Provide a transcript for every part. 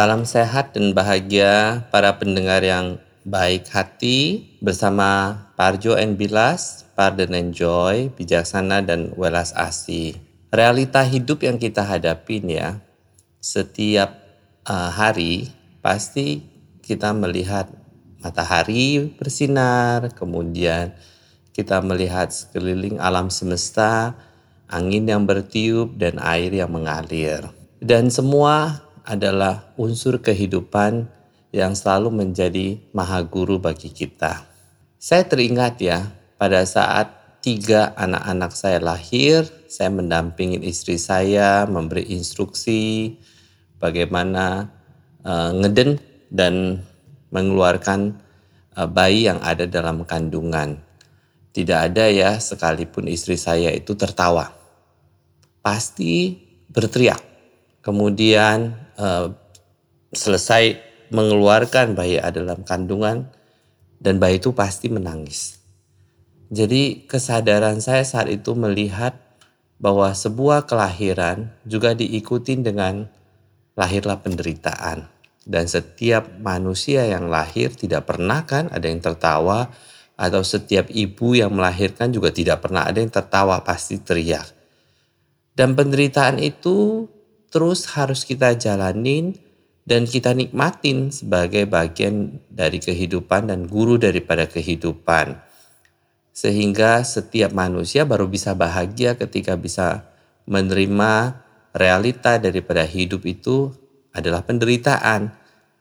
Salam sehat dan bahagia para pendengar yang baik hati bersama Parjo and Bilas, Pardon and Joy, Bijaksana dan Welas Asi. Realita hidup yang kita hadapin ya, setiap uh, hari pasti kita melihat matahari bersinar, kemudian kita melihat sekeliling alam semesta, angin yang bertiup dan air yang mengalir. Dan semua adalah unsur kehidupan yang selalu menjadi maha guru bagi kita. Saya teringat ya, pada saat tiga anak-anak saya lahir, saya mendampingi istri saya, memberi instruksi bagaimana uh, ngeden dan mengeluarkan uh, bayi yang ada dalam kandungan. Tidak ada ya sekalipun istri saya itu tertawa. Pasti berteriak. Kemudian uh, selesai mengeluarkan bayi dalam kandungan dan bayi itu pasti menangis. Jadi kesadaran saya saat itu melihat bahwa sebuah kelahiran juga diikuti dengan lahirlah penderitaan. Dan setiap manusia yang lahir tidak pernah kan ada yang tertawa atau setiap ibu yang melahirkan juga tidak pernah ada yang tertawa pasti teriak. Dan penderitaan itu terus harus kita jalanin dan kita nikmatin sebagai bagian dari kehidupan dan guru daripada kehidupan. Sehingga setiap manusia baru bisa bahagia ketika bisa menerima realita daripada hidup itu adalah penderitaan.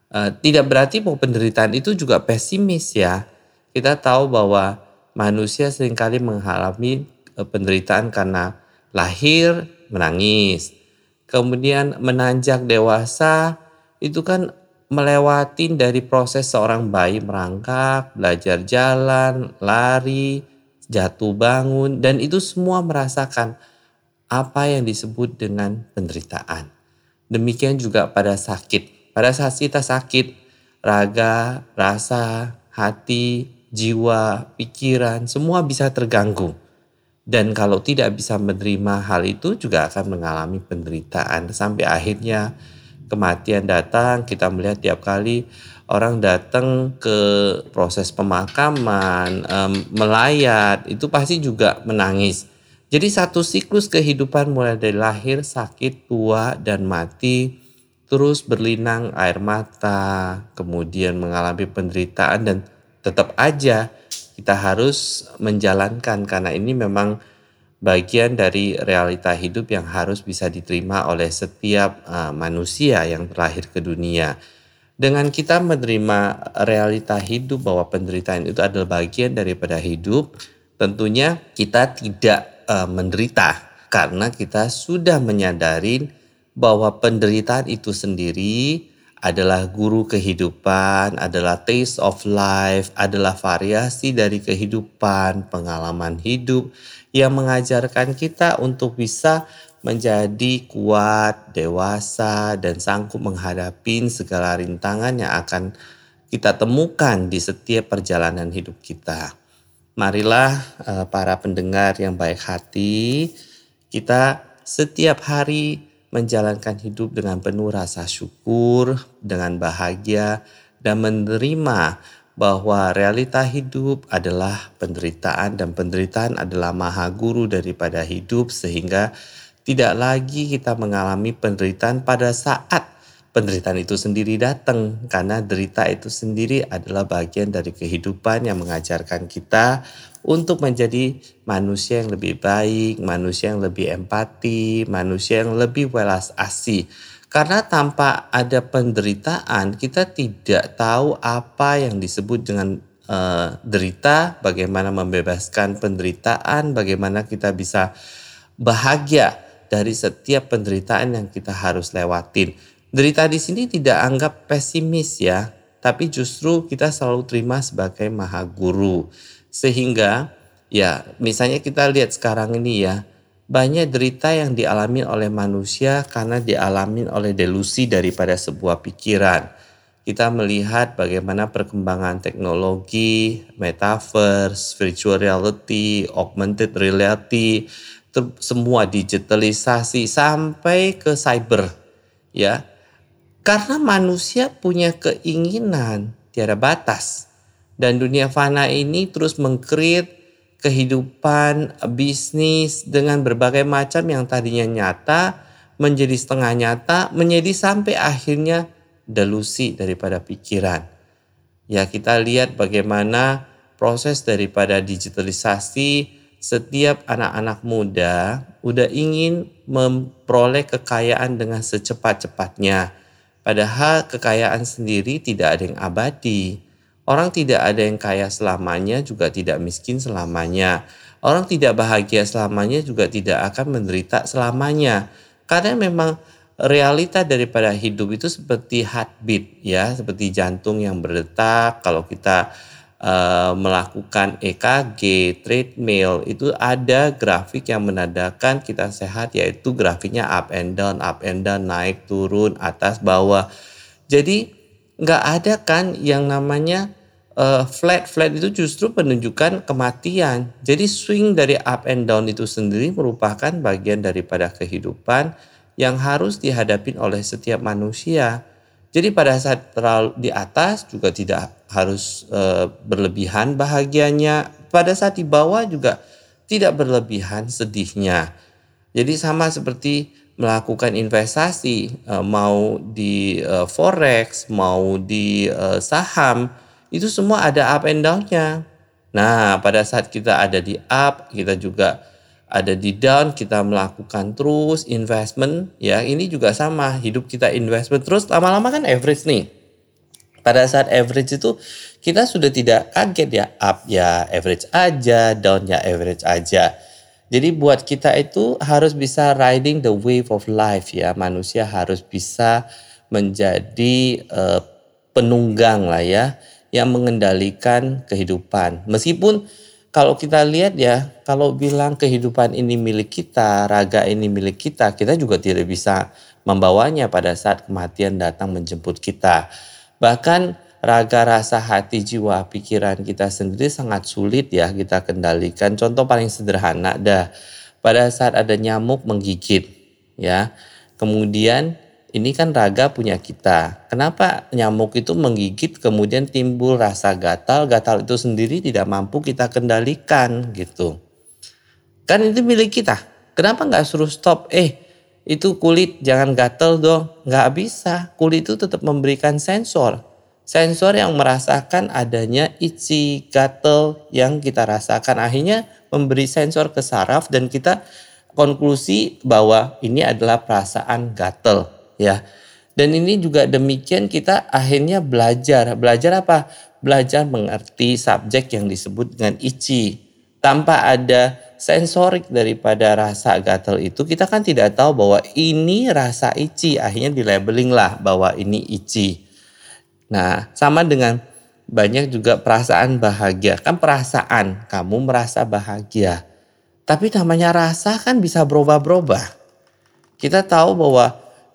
Uh, tidak berarti bahwa penderitaan itu juga pesimis ya. Kita tahu bahwa manusia sering kali mengalami uh, penderitaan karena lahir menangis. Kemudian menanjak dewasa itu kan melewati dari proses seorang bayi merangkak, belajar jalan, lari, jatuh bangun dan itu semua merasakan apa yang disebut dengan penderitaan. Demikian juga pada sakit. Pada saat kita sakit, raga, rasa, hati, jiwa, pikiran, semua bisa terganggu. Dan kalau tidak bisa menerima hal itu juga akan mengalami penderitaan sampai akhirnya kematian datang. Kita melihat tiap kali orang datang ke proses pemakaman, um, melayat, itu pasti juga menangis jadi satu siklus kehidupan mulai dari lahir, sakit, tua, dan mati, terus berlinang air mata, kemudian mengalami penderitaan dan tetap aja kita harus menjalankan karena ini memang bagian dari realita hidup yang harus bisa diterima oleh setiap uh, manusia yang terlahir ke dunia. Dengan kita menerima realita hidup bahwa penderitaan itu adalah bagian daripada hidup, tentunya kita tidak uh, menderita karena kita sudah menyadari bahwa penderitaan itu sendiri adalah guru kehidupan, adalah taste of life, adalah variasi dari kehidupan, pengalaman hidup yang mengajarkan kita untuk bisa menjadi kuat, dewasa, dan sanggup menghadapi segala rintangan yang akan kita temukan di setiap perjalanan hidup kita. Marilah uh, para pendengar yang baik hati, kita setiap hari menjalankan hidup dengan penuh rasa syukur, dengan bahagia, dan menerima bahwa realita hidup adalah penderitaan dan penderitaan adalah maha guru daripada hidup sehingga tidak lagi kita mengalami penderitaan pada saat penderitaan itu sendiri datang karena derita itu sendiri adalah bagian dari kehidupan yang mengajarkan kita untuk menjadi manusia yang lebih baik, manusia yang lebih empati, manusia yang lebih welas asih. Karena tanpa ada penderitaan, kita tidak tahu apa yang disebut dengan uh, derita, bagaimana membebaskan penderitaan, bagaimana kita bisa bahagia dari setiap penderitaan yang kita harus lewatin. Derita di sini tidak anggap pesimis ya, tapi justru kita selalu terima sebagai maha guru. Sehingga ya misalnya kita lihat sekarang ini ya, banyak derita yang dialami oleh manusia karena dialami oleh delusi daripada sebuah pikiran. Kita melihat bagaimana perkembangan teknologi, metaverse, virtual reality, augmented reality, semua digitalisasi sampai ke cyber ya Karena manusia punya keinginan tiada batas. Dan dunia fana ini terus mengkreat kehidupan bisnis dengan berbagai macam yang tadinya nyata menjadi setengah nyata, menjadi sampai akhirnya delusi daripada pikiran. Ya kita lihat bagaimana proses daripada digitalisasi setiap anak-anak muda udah ingin memperoleh kekayaan dengan secepat-cepatnya. Padahal kekayaan sendiri tidak ada yang abadi. Orang tidak ada yang kaya selamanya juga tidak miskin selamanya. Orang tidak bahagia selamanya juga tidak akan menderita selamanya. Karena memang realita daripada hidup itu seperti heartbeat ya, seperti jantung yang berdetak. Kalau kita uh, melakukan EKG, treadmill, itu ada grafik yang menandakan kita sehat yaitu grafiknya up and down, up and down, naik, turun, atas, bawah. Jadi nggak ada kan yang namanya uh, flat flat itu justru menunjukkan kematian. Jadi swing dari up and down itu sendiri merupakan bagian daripada kehidupan yang harus dihadapi oleh setiap manusia. Jadi pada saat terlalu di atas juga tidak harus e, berlebihan bahagianya. Pada saat di bawah juga tidak berlebihan sedihnya. Jadi sama seperti melakukan investasi e, mau di forex, mau di saham, itu semua ada up and down-nya. Nah, pada saat kita ada di up, kita juga ada di down kita melakukan terus investment ya ini juga sama. Hidup kita investment terus lama-lama kan average nih. Pada saat average itu kita sudah tidak kaget ya up ya average aja down ya average aja. Jadi buat kita itu harus bisa riding the wave of life ya. Manusia harus bisa menjadi uh, penunggang lah ya yang mengendalikan kehidupan meskipun kalau kita lihat ya, kalau bilang kehidupan ini milik kita, raga ini milik kita, kita juga tidak bisa membawanya pada saat kematian datang menjemput kita. Bahkan raga rasa hati jiwa pikiran kita sendiri sangat sulit ya kita kendalikan. Contoh paling sederhana dah. Pada saat ada nyamuk menggigit ya. Kemudian ini kan raga punya kita. Kenapa nyamuk itu menggigit kemudian timbul rasa gatal, gatal itu sendiri tidak mampu kita kendalikan gitu. Kan itu milik kita. Kenapa nggak suruh stop? Eh itu kulit jangan gatal dong. Nggak bisa. Kulit itu tetap memberikan sensor. Sensor yang merasakan adanya itchy, gatal yang kita rasakan. Akhirnya memberi sensor ke saraf dan kita konklusi bahwa ini adalah perasaan gatal ya. Dan ini juga demikian kita akhirnya belajar. Belajar apa? Belajar mengerti subjek yang disebut dengan ichi. Tanpa ada sensorik daripada rasa gatal itu, kita kan tidak tahu bahwa ini rasa ichi. Akhirnya di labeling lah bahwa ini ichi. Nah, sama dengan banyak juga perasaan bahagia. Kan perasaan, kamu merasa bahagia. Tapi namanya rasa kan bisa berubah-berubah. Kita tahu bahwa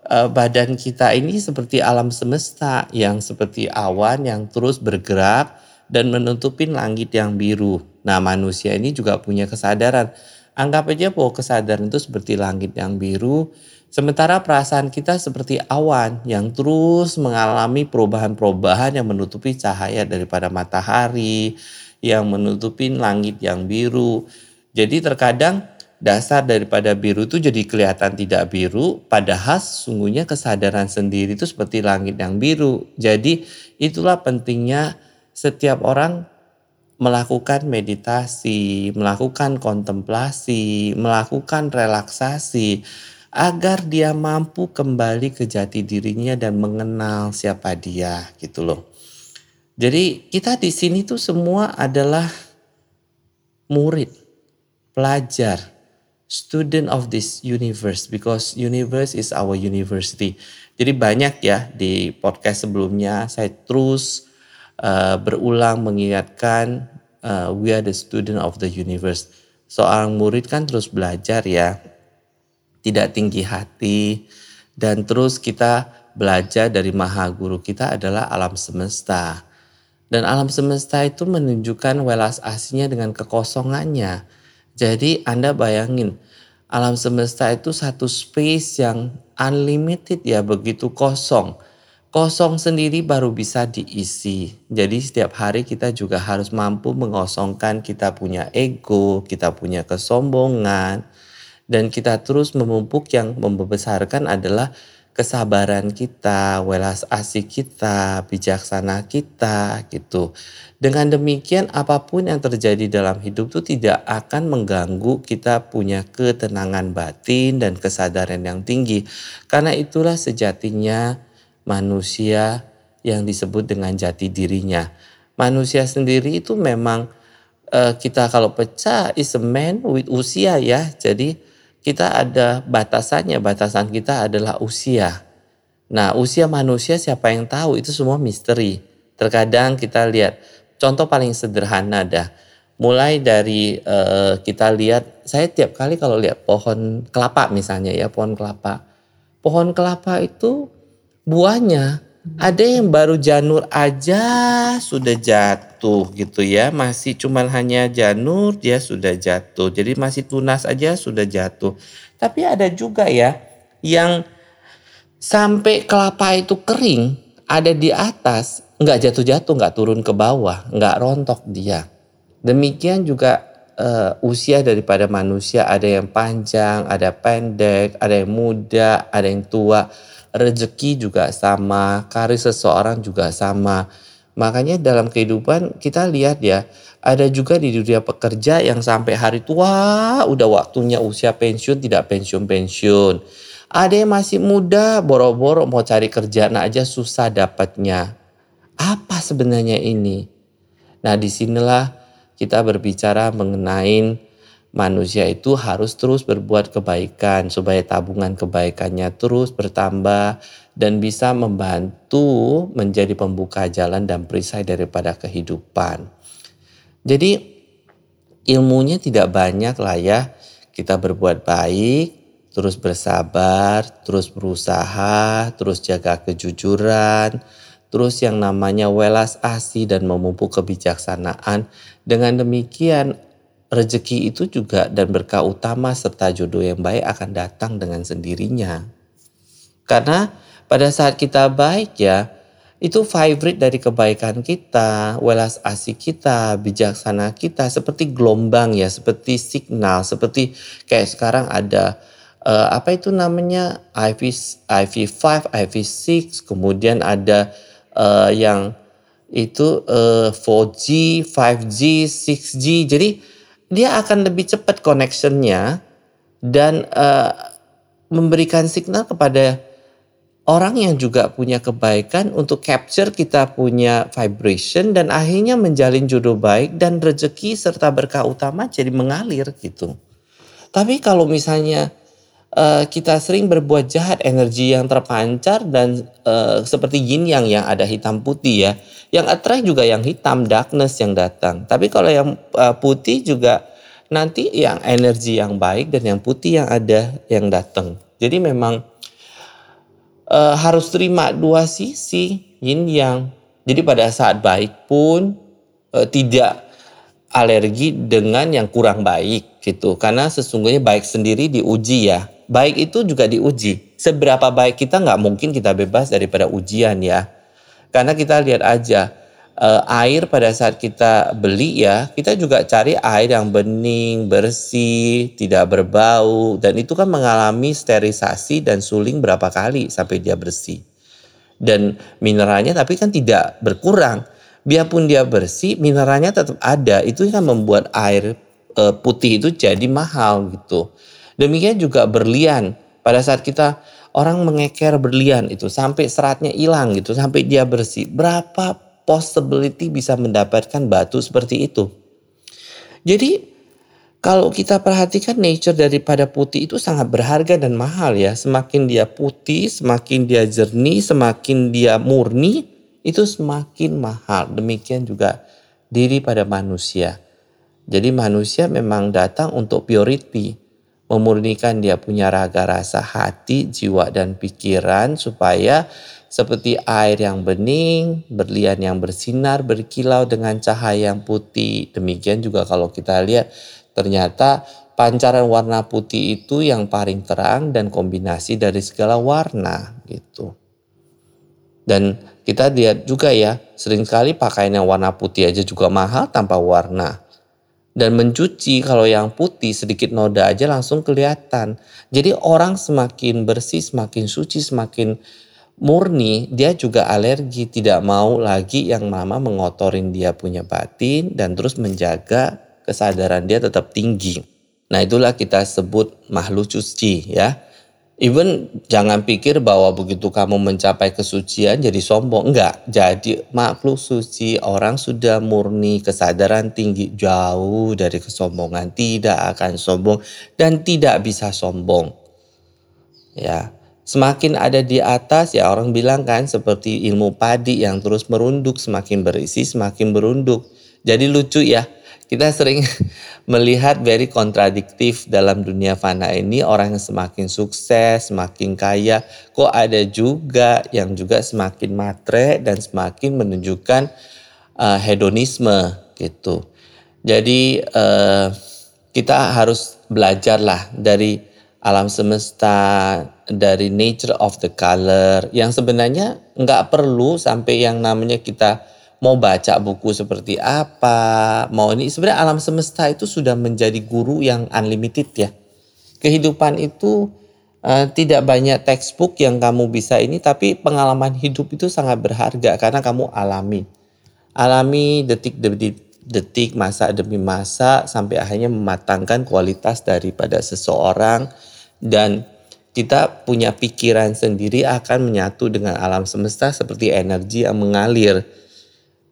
uh, badan kita ini seperti alam semesta yang seperti awan yang terus bergerak dan menutupin langit yang biru. Nah, manusia ini juga punya kesadaran. Anggap aja bahwa kesadaran itu seperti langit yang biru, sementara perasaan kita seperti awan yang terus mengalami perubahan-perubahan yang menutupi cahaya daripada matahari, yang menutupin langit yang biru. Jadi terkadang dasar daripada biru itu jadi kelihatan tidak biru, padahal sungguhnya kesadaran sendiri itu seperti langit yang biru. Jadi itulah pentingnya setiap orang melakukan meditasi, melakukan kontemplasi, melakukan relaksasi agar dia mampu kembali ke jati dirinya dan mengenal siapa dia gitu loh. Jadi kita di sini tuh semua adalah murid, pelajar student of this universe because universe is our university. Jadi banyak ya di podcast sebelumnya saya terus uh, berulang mengingatkan uh, we are the student of the universe. Seorang murid kan terus belajar ya. Tidak tinggi hati dan terus kita belajar dari maha guru kita adalah alam semesta. Dan alam semesta itu menunjukkan welas aslinya dengan kekosongannya jadi Anda bayangin alam semesta itu satu space yang unlimited ya begitu kosong. Kosong sendiri baru bisa diisi. Jadi setiap hari kita juga harus mampu mengosongkan kita punya ego, kita punya kesombongan, dan kita terus memupuk yang membesarkan adalah kesabaran kita, welas asih kita, bijaksana kita gitu. Dengan demikian apa pun yang terjadi dalam hidup itu tidak akan mengganggu kita punya ketenangan batin dan kesadaran yang tinggi. Karena itulah sejatinya manusia yang disebut dengan jati dirinya. Manusia sendiri itu memang uh, kita kalau pecah is a man with usia ya. Jadi kita ada batasannya. Batasan kita adalah usia. Nah, usia manusia siapa yang tahu? Itu semua misteri. Terkadang kita lihat contoh paling sederhana dah. Mulai dari uh, kita lihat, saya tiap kali kalau lihat pohon kelapa misalnya ya, pohon kelapa. Pohon kelapa itu buahnya ada yang baru janur aja sudah jatuh gitu ya. Masih cuman hanya janur dia sudah jatuh. Jadi masih tunas aja sudah jatuh. Tapi ada juga ya yang sampai kelapa itu kering ada di atas nggak jatuh-jatuh nggak turun ke bawah nggak rontok dia. Demikian juga uh, usia daripada manusia ada yang panjang, ada pendek, ada yang muda, ada yang tua rezeki juga sama, karir seseorang juga sama. Makanya dalam kehidupan kita lihat ya, ada juga di dunia pekerja yang sampai hari tua udah waktunya usia pensiun tidak pensiun-pensiun. Ada yang masih muda boro-boro mau cari kerjaan aja susah dapatnya. Apa sebenarnya ini? Nah di sinilah kita berbicara mengenai manusia itu harus terus berbuat kebaikan supaya tabungan kebaikannya terus bertambah dan bisa membantu menjadi pembuka jalan dan perisai daripada kehidupan. Jadi ilmunya tidak banyak lah ya. Kita berbuat baik, terus bersabar, terus berusaha, terus jaga kejujuran, terus yang namanya welas asih dan memupuk kebijaksanaan. Dengan demikian rezeki itu juga dan berkah utama serta jodoh yang baik akan datang dengan sendirinya. Karena pada saat kita baik ya, itu favorite dari kebaikan kita, welas asih kita, bijaksana kita seperti gelombang ya, seperti signal, seperti kayak sekarang ada uh, apa itu namanya IV IV5, IV6, kemudian ada uh, yang itu uh, 4G, 5G, 6G. Jadi dia akan lebih cepat connectionnya dan uh, memberikan signal kepada orang yang juga punya kebaikan untuk capture kita punya vibration dan akhirnya menjalin jodoh baik dan rezeki serta berkah utama jadi mengalir gitu. Tapi kalau misalnya uh, kita sering berbuat jahat, energi yang terpancar dan uh, seperti yin yang yang ada hitam putih ya, yang attract juga yang hitam, darkness yang datang. Tapi kalau yang uh, putih juga nanti yang energi yang baik dan yang putih yang ada yang datang. Jadi memang uh, harus terima dua sisi yin yang. Jadi pada saat baik pun uh, tidak alergi dengan yang kurang baik gitu. Karena sesungguhnya baik sendiri diuji ya. Baik itu juga diuji. Seberapa baik kita nggak mungkin kita bebas daripada ujian ya. Karena kita lihat aja uh, air pada saat kita beli ya, kita juga cari air yang bening, bersih, tidak berbau dan itu kan mengalami sterilisasi dan suling berapa kali sampai dia bersih. Dan mineralnya tapi kan tidak berkurang. Biarpun dia bersih, mineralnya tetap ada. Itu kan membuat air uh, putih itu jadi mahal gitu. Demikian juga berlian. Pada saat kita orang mengeker berlian itu sampai seratnya hilang gitu, sampai dia bersih. Berapa possibility bisa mendapatkan batu seperti itu? Jadi kalau kita perhatikan nature daripada putih itu sangat berharga dan mahal ya. Semakin dia putih, semakin dia jernih, semakin dia murni, itu semakin mahal. Demikian juga diri pada manusia. Jadi manusia memang datang untuk purity memurnikan dia punya raga rasa hati, jiwa dan pikiran supaya seperti air yang bening, berlian yang bersinar, berkilau dengan cahaya yang putih. Demikian juga kalau kita lihat ternyata pancaran warna putih itu yang paling terang dan kombinasi dari segala warna gitu. Dan kita lihat juga ya, sering kali pakaian yang warna putih aja juga mahal tanpa warna. Dan mencuci kalau yang putih sedikit noda aja langsung kelihatan. Jadi orang semakin bersih, semakin suci, semakin murni, dia juga alergi, tidak mau lagi yang mama mengotorin dia punya batin dan terus menjaga kesadaran dia tetap tinggi. Nah itulah kita sebut makhluk suci ya. Even jangan pikir bahwa begitu kamu mencapai kesucian jadi sombong. Enggak, jadi makhluk suci orang sudah murni kesadaran tinggi jauh dari kesombongan. Tidak akan sombong dan tidak bisa sombong. Ya, semakin ada di atas ya orang bilang kan seperti ilmu padi yang terus merunduk semakin berisi semakin berunduk. Jadi lucu ya kita sering melihat very kontradiktif dalam dunia fana ini orang yang semakin sukses, semakin kaya, kok ada juga yang juga semakin matre dan semakin menunjukkan uh, hedonisme gitu. Jadi uh, kita harus belajarlah dari alam semesta, dari nature of the color yang sebenarnya nggak perlu sampai yang namanya kita mau baca buku seperti apa, mau ini sebenarnya alam semesta itu sudah menjadi guru yang unlimited ya. Kehidupan itu uh, tidak banyak textbook yang kamu bisa ini, tapi pengalaman hidup itu sangat berharga karena kamu alami. Alami detik demi detik, masa demi masa sampai akhirnya mematangkan kualitas daripada seseorang dan kita punya pikiran sendiri akan menyatu dengan alam semesta seperti energi yang mengalir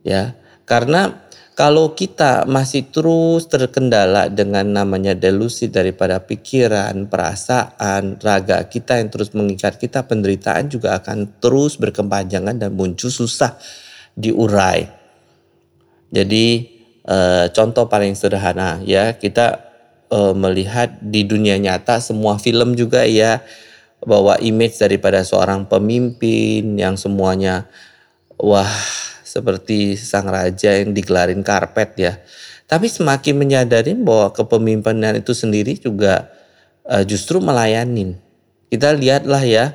ya karena kalau kita masih terus terkendala dengan namanya delusi daripada pikiran, perasaan, raga kita yang terus mengikat kita, penderitaan juga akan terus berkepanjangan dan muncul susah diurai. Jadi eh, contoh paling sederhana ya kita eh, melihat di dunia nyata semua film juga ya bahwa image daripada seorang pemimpin yang semuanya wah seperti sang raja yang digelarin karpet ya. Tapi semakin menyadari bahwa kepemimpinan itu sendiri juga uh, justru melayanin. Kita lihatlah ya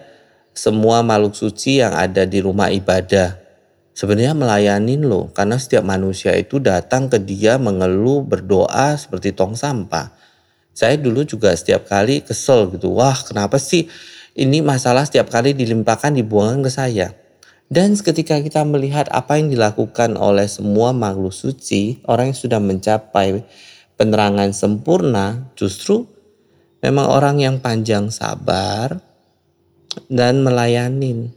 semua makhluk suci yang ada di rumah ibadah. Sebenarnya melayanin loh karena setiap manusia itu datang ke dia mengeluh berdoa seperti tong sampah. Saya dulu juga setiap kali kesel gitu. Wah kenapa sih ini masalah setiap kali dilimpahkan dibuangkan ke saya. Dan ketika kita melihat apa yang dilakukan oleh semua makhluk suci, orang yang sudah mencapai penerangan sempurna, justru memang orang yang panjang sabar dan melayani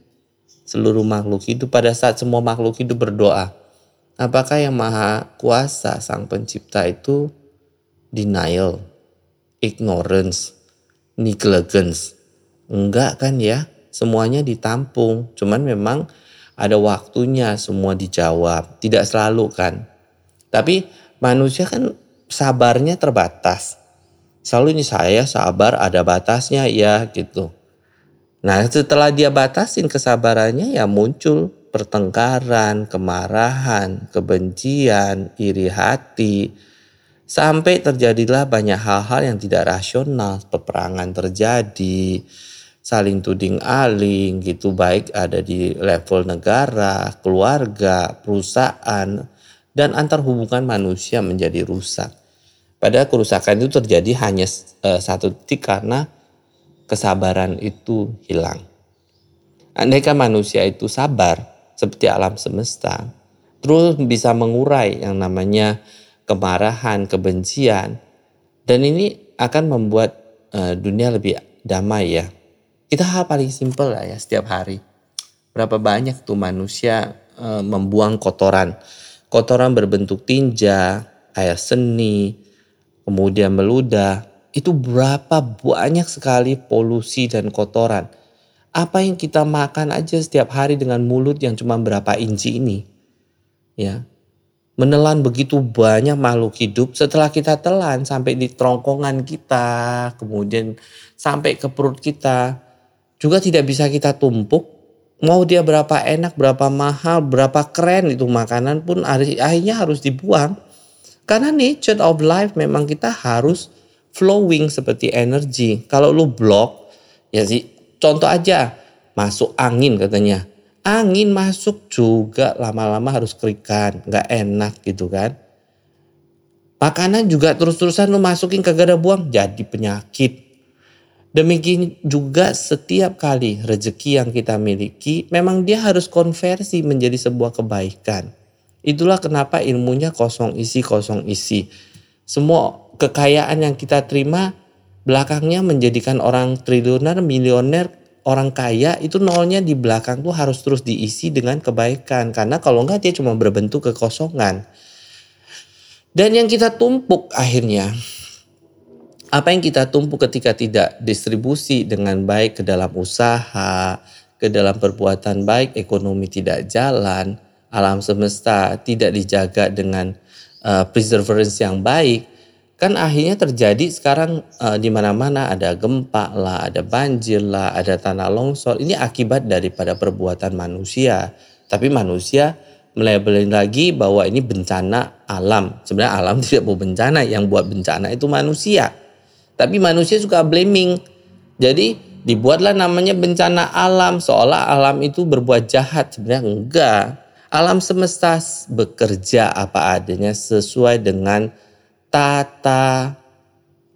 seluruh makhluk hidup pada saat semua makhluk hidup berdoa. Apakah yang maha kuasa sang pencipta itu denial, ignorance, negligence? Enggak kan ya? Semuanya ditampung. Cuman memang ada waktunya semua dijawab. Tidak selalu kan. Tapi manusia kan sabarnya terbatas. Selalu ini saya sabar ada batasnya ya gitu. Nah setelah dia batasin kesabarannya ya muncul pertengkaran, kemarahan, kebencian, iri hati. Sampai terjadilah banyak hal-hal yang tidak rasional, peperangan terjadi, saling tuding aling gitu baik ada di level negara, keluarga, perusahaan dan antar hubungan manusia menjadi rusak. Padahal kerusakan itu terjadi hanya uh, satu titik karena kesabaran itu hilang. Andaikan manusia itu sabar seperti alam semesta, terus bisa mengurai yang namanya kemarahan, kebencian, dan ini akan membuat uh, dunia lebih damai ya. Kita hal paling simpel lah ya setiap hari. Berapa banyak tuh manusia e, membuang kotoran. Kotoran berbentuk tinja, air seni, kemudian meludah. Itu berapa banyak sekali polusi dan kotoran. Apa yang kita makan aja setiap hari dengan mulut yang cuma berapa inci ini. Ya, menelan begitu banyak makhluk hidup setelah kita telan sampai di terongkongan kita, kemudian sampai ke perut kita juga tidak bisa kita tumpuk. Mau dia berapa enak, berapa mahal, berapa keren itu makanan pun akhirnya harus dibuang. Karena nature of life memang kita harus flowing seperti energi. Kalau lu block, ya sih contoh aja masuk angin katanya. angin masuk juga lama-lama harus kerikan, nggak enak gitu kan. Makanan juga terus-terusan lu masukin kagak buang jadi penyakit. Demikian juga setiap kali rezeki yang kita miliki memang dia harus konversi menjadi sebuah kebaikan. Itulah kenapa ilmunya kosong isi kosong isi. Semua kekayaan yang kita terima belakangnya menjadikan orang triliuner, milioner, orang kaya itu nolnya di belakang tuh harus terus diisi dengan kebaikan karena kalau enggak dia cuma berbentuk kekosongan. Dan yang kita tumpuk akhirnya, apa yang kita tumpuk ketika tidak distribusi dengan baik ke dalam usaha, ke dalam perbuatan baik, ekonomi tidak jalan, alam semesta tidak dijaga dengan uh, perseverance yang baik, kan akhirnya terjadi sekarang uh, di mana-mana ada gempa lah, ada banjir lah, ada tanah longsor. Ini akibat daripada perbuatan manusia. Tapi manusia melabelin lagi bahwa ini bencana alam. Sebenarnya alam tidak mau bencana, yang buat bencana itu manusia. Tapi manusia suka blaming. Jadi dibuatlah namanya bencana alam seolah alam itu berbuat jahat. Sebenarnya enggak. Alam semesta bekerja apa adanya sesuai dengan tata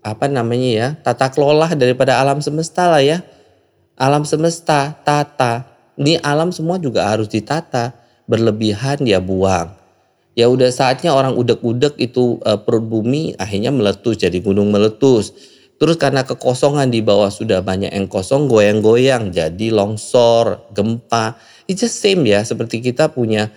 apa namanya ya tata kelola daripada alam semesta lah ya alam semesta tata ini alam semua juga harus ditata berlebihan dia buang. Ya udah saatnya orang udek-udek itu uh, perut bumi akhirnya meletus jadi gunung meletus. Terus karena kekosongan di bawah sudah banyak yang kosong goyang-goyang jadi longsor, gempa. It's just same ya seperti kita punya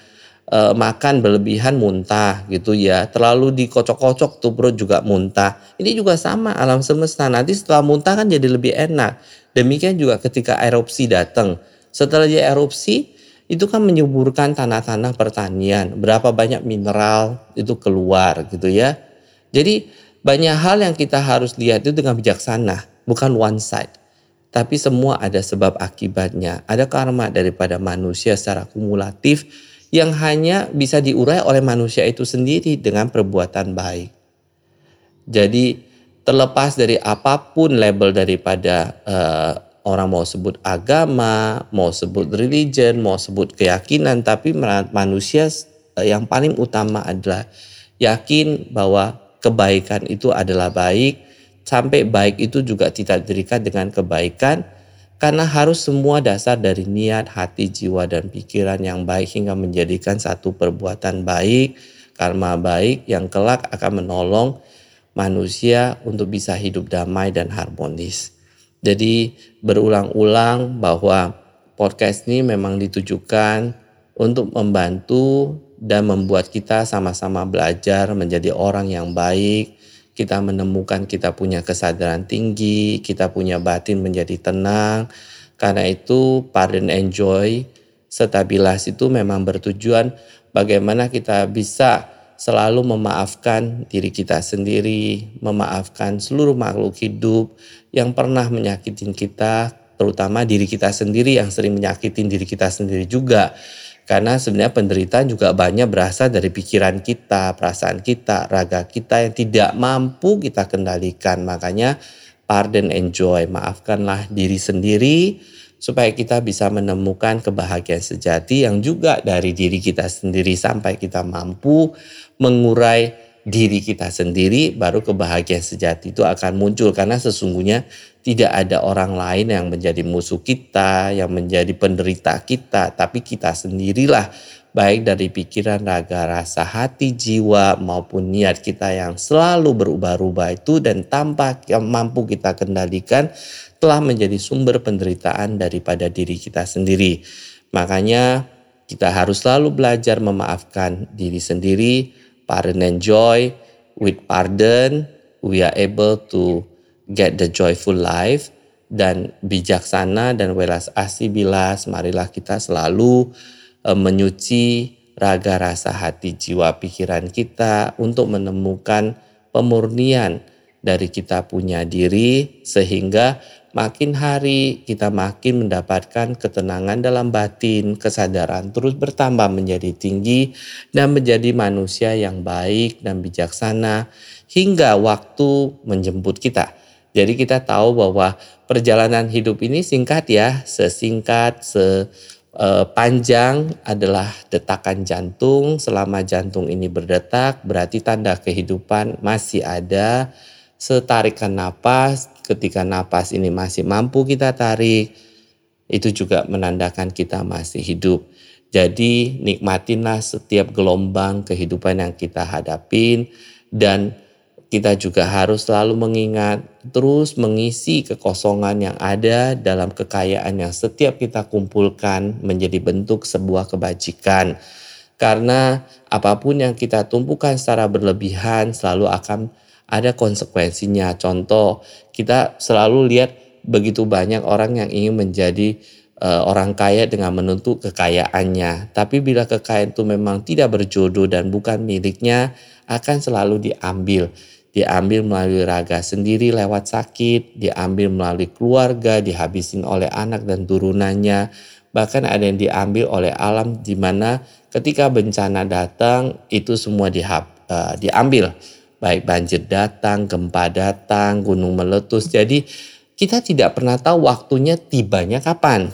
uh, makan berlebihan muntah gitu ya. Terlalu dikocok-kocok tuh perut juga muntah. Ini juga sama alam semesta. Nanti setelah muntah kan jadi lebih enak. Demikian juga ketika erupsi datang. Setelah dia erupsi itu kan menyuburkan tanah-tanah pertanian. Berapa banyak mineral itu keluar gitu ya. Jadi banyak hal yang kita harus lihat itu dengan bijaksana, bukan one side. Tapi semua ada sebab akibatnya. Ada karma daripada manusia secara kumulatif yang hanya bisa diurai oleh manusia itu sendiri dengan perbuatan baik. Jadi terlepas dari apa pun label daripada uh, orang mau sebut agama, mau sebut religion, mau sebut keyakinan, tapi manusia eh, yang paling utama adalah yakin bahwa kebaikan itu adalah baik, sampai baik itu juga tidak terikat dengan kebaikan, karena harus semua dasar dari niat, hati, jiwa, dan pikiran yang baik hingga menjadikan satu perbuatan baik, karma baik yang kelak akan menolong manusia untuk bisa hidup damai dan harmonis. Jadi berulang-ulang bahwa podcast ini memang ditujukan untuk membantu dan membuat kita sama-sama belajar menjadi orang yang baik. Kita menemukan kita punya kesadaran tinggi, kita punya batin menjadi tenang. Karena itu pardon enjoy, stabilas itu memang bertujuan bagaimana kita bisa selalu memaafkan diri kita sendiri, memaafkan seluruh makhluk hidup yang pernah menyakitin kita, terutama diri kita sendiri yang sering menyakitin diri kita sendiri juga. Karena sebenarnya penderitaan juga banyak berasal dari pikiran kita, perasaan kita, raga kita yang tidak mampu kita kendalikan. Makanya pardon enjoy, maafkanlah diri sendiri supaya kita bisa menemukan kebahagiaan sejati yang juga dari diri kita sendiri sampai kita mampu mengurai diri kita sendiri baru kebahagiaan sejati itu akan muncul karena sesungguhnya tidak ada orang lain yang menjadi musuh kita, yang menjadi penderita kita, tapi kita sendirilah baik dari pikiran, raga, rasa, hati, jiwa maupun niat kita yang selalu berubah-ubah itu dan tanpa yang mampu kita kendalikan telah menjadi sumber penderitaan daripada diri kita sendiri. Makanya kita harus selalu belajar memaafkan diri sendiri, pardon and joy. With pardon, we are able to get the joyful life dan bijaksana dan welas asih bilas. Marilah kita selalu uh, menyuci raga rasa hati jiwa pikiran kita untuk menemukan pemurnian dari kita punya diri sehingga makin hari kita makin mendapatkan ketenangan dalam batin, kesadaran terus bertambah menjadi tinggi dan menjadi manusia yang baik dan bijaksana hingga waktu menjemput kita. Jadi kita tahu bahwa perjalanan hidup ini singkat ya, sesingkat se eh, panjang adalah detakan jantung. Selama jantung ini berdetak, berarti tanda kehidupan masih ada. Setarikan napas, ketika napas ini masih mampu kita tarik, itu juga menandakan kita masih hidup. Jadi nikmatinlah setiap gelombang kehidupan yang kita hadapin dan kita juga harus selalu mengingat terus mengisi kekosongan yang ada dalam kekayaan yang setiap kita kumpulkan menjadi bentuk sebuah kebajikan. Karena apa pun yang kita tumpukan secara berlebihan selalu akan ada konsekuensinya. Contoh, kita selalu lihat begitu banyak orang yang ingin menjadi uh, orang kaya dengan menuntut kekayaannya. Tapi bila kekayaan itu memang tidak berjodoh dan bukan miliknya, akan selalu diambil diambil melalui raga sendiri lewat sakit, diambil melalui keluarga, dihabisin oleh anak dan turunannya, bahkan ada yang diambil oleh alam di mana ketika bencana datang itu semua dihab, uh, diambil, baik banjir datang, gempa datang, gunung meletus. Jadi kita tidak pernah tahu waktunya tibanya kapan.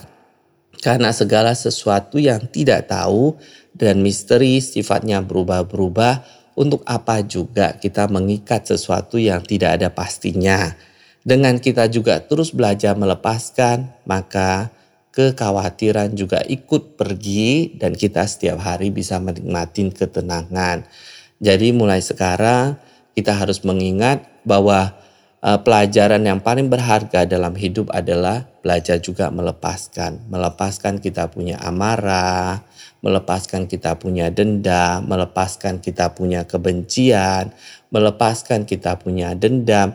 Karena segala sesuatu yang tidak tahu dan misteri sifatnya berubah-berubah untuk apa juga kita mengikat sesuatu yang tidak ada pastinya. Dengan kita juga terus belajar melepaskan, maka kekhawatiran juga ikut pergi dan kita setiap hari bisa menikmati ketenangan. Jadi mulai sekarang kita harus mengingat bahwa uh, pelajaran yang paling berharga dalam hidup adalah belajar juga melepaskan. Melepaskan kita punya amarah, melepaskan kita punya dendam, melepaskan kita punya kebencian, melepaskan kita punya dendam.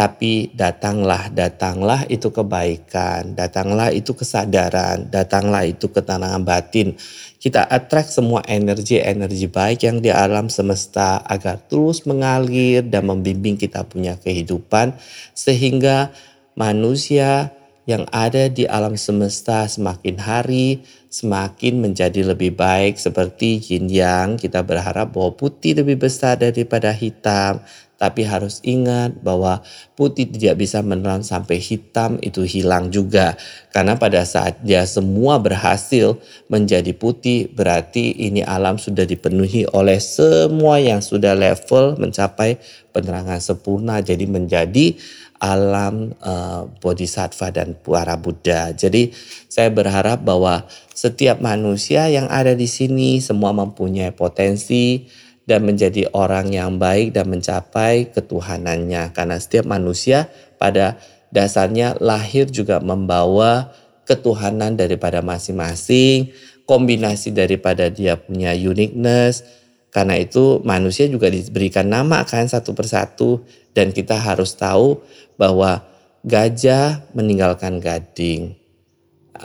Tapi datanglah, datanglah itu kebaikan, datanglah itu kesadaran, datanglah itu ketenangan batin. Kita attract semua energi-energi baik yang di alam semesta agar terus mengalir dan membimbing kita punya kehidupan sehingga manusia yang ada di alam semesta semakin hari semakin menjadi lebih baik seperti yin yang kita berharap bahwa putih lebih besar daripada hitam tapi harus ingat bahwa putih tidak bisa menelan sampai hitam itu hilang juga karena pada saat dia semua berhasil menjadi putih berarti ini alam sudah dipenuhi oleh semua yang sudah level mencapai penerangan sempurna jadi menjadi alam uh, bodhisattva dan para Buddha. Jadi saya berharap bahwa setiap manusia yang ada di sini semua mempunyai potensi dan menjadi orang yang baik dan mencapai ketuhanannya. Karena setiap manusia pada dasarnya lahir juga membawa ketuhanan daripada masing-masing, kombinasi daripada dia punya uniqueness. Karena itu manusia juga diberikan nama kan satu persatu dan kita harus tahu bahwa gajah meninggalkan gading,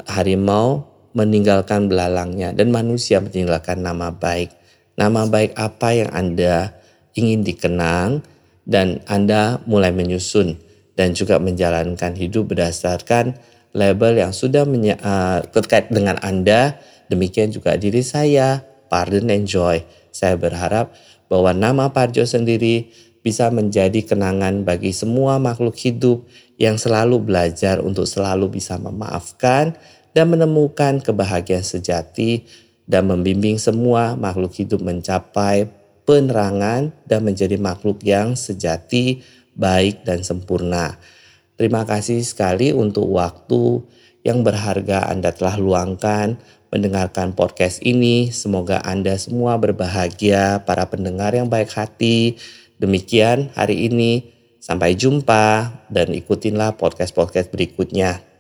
harimau meninggalkan belalangnya, dan manusia meninggalkan nama baik. Nama baik apa yang Anda ingin dikenang dan Anda mulai menyusun dan juga menjalankan hidup berdasarkan label yang sudah uh, terkait dengan Anda. Demikian juga diri saya, Pardon and Joy. Saya berharap bahwa nama Parjo sendiri bisa menjadi kenangan bagi semua makhluk hidup yang selalu belajar untuk selalu bisa memaafkan dan menemukan kebahagiaan sejati dan membimbing semua makhluk hidup mencapai penerangan dan menjadi makhluk yang sejati, baik dan sempurna. Terima kasih sekali untuk waktu yang berharga Anda telah luangkan mendengarkan podcast ini. Semoga Anda semua berbahagia, para pendengar yang baik hati, Demikian hari ini. Sampai jumpa dan ikutinlah podcast-podcast berikutnya.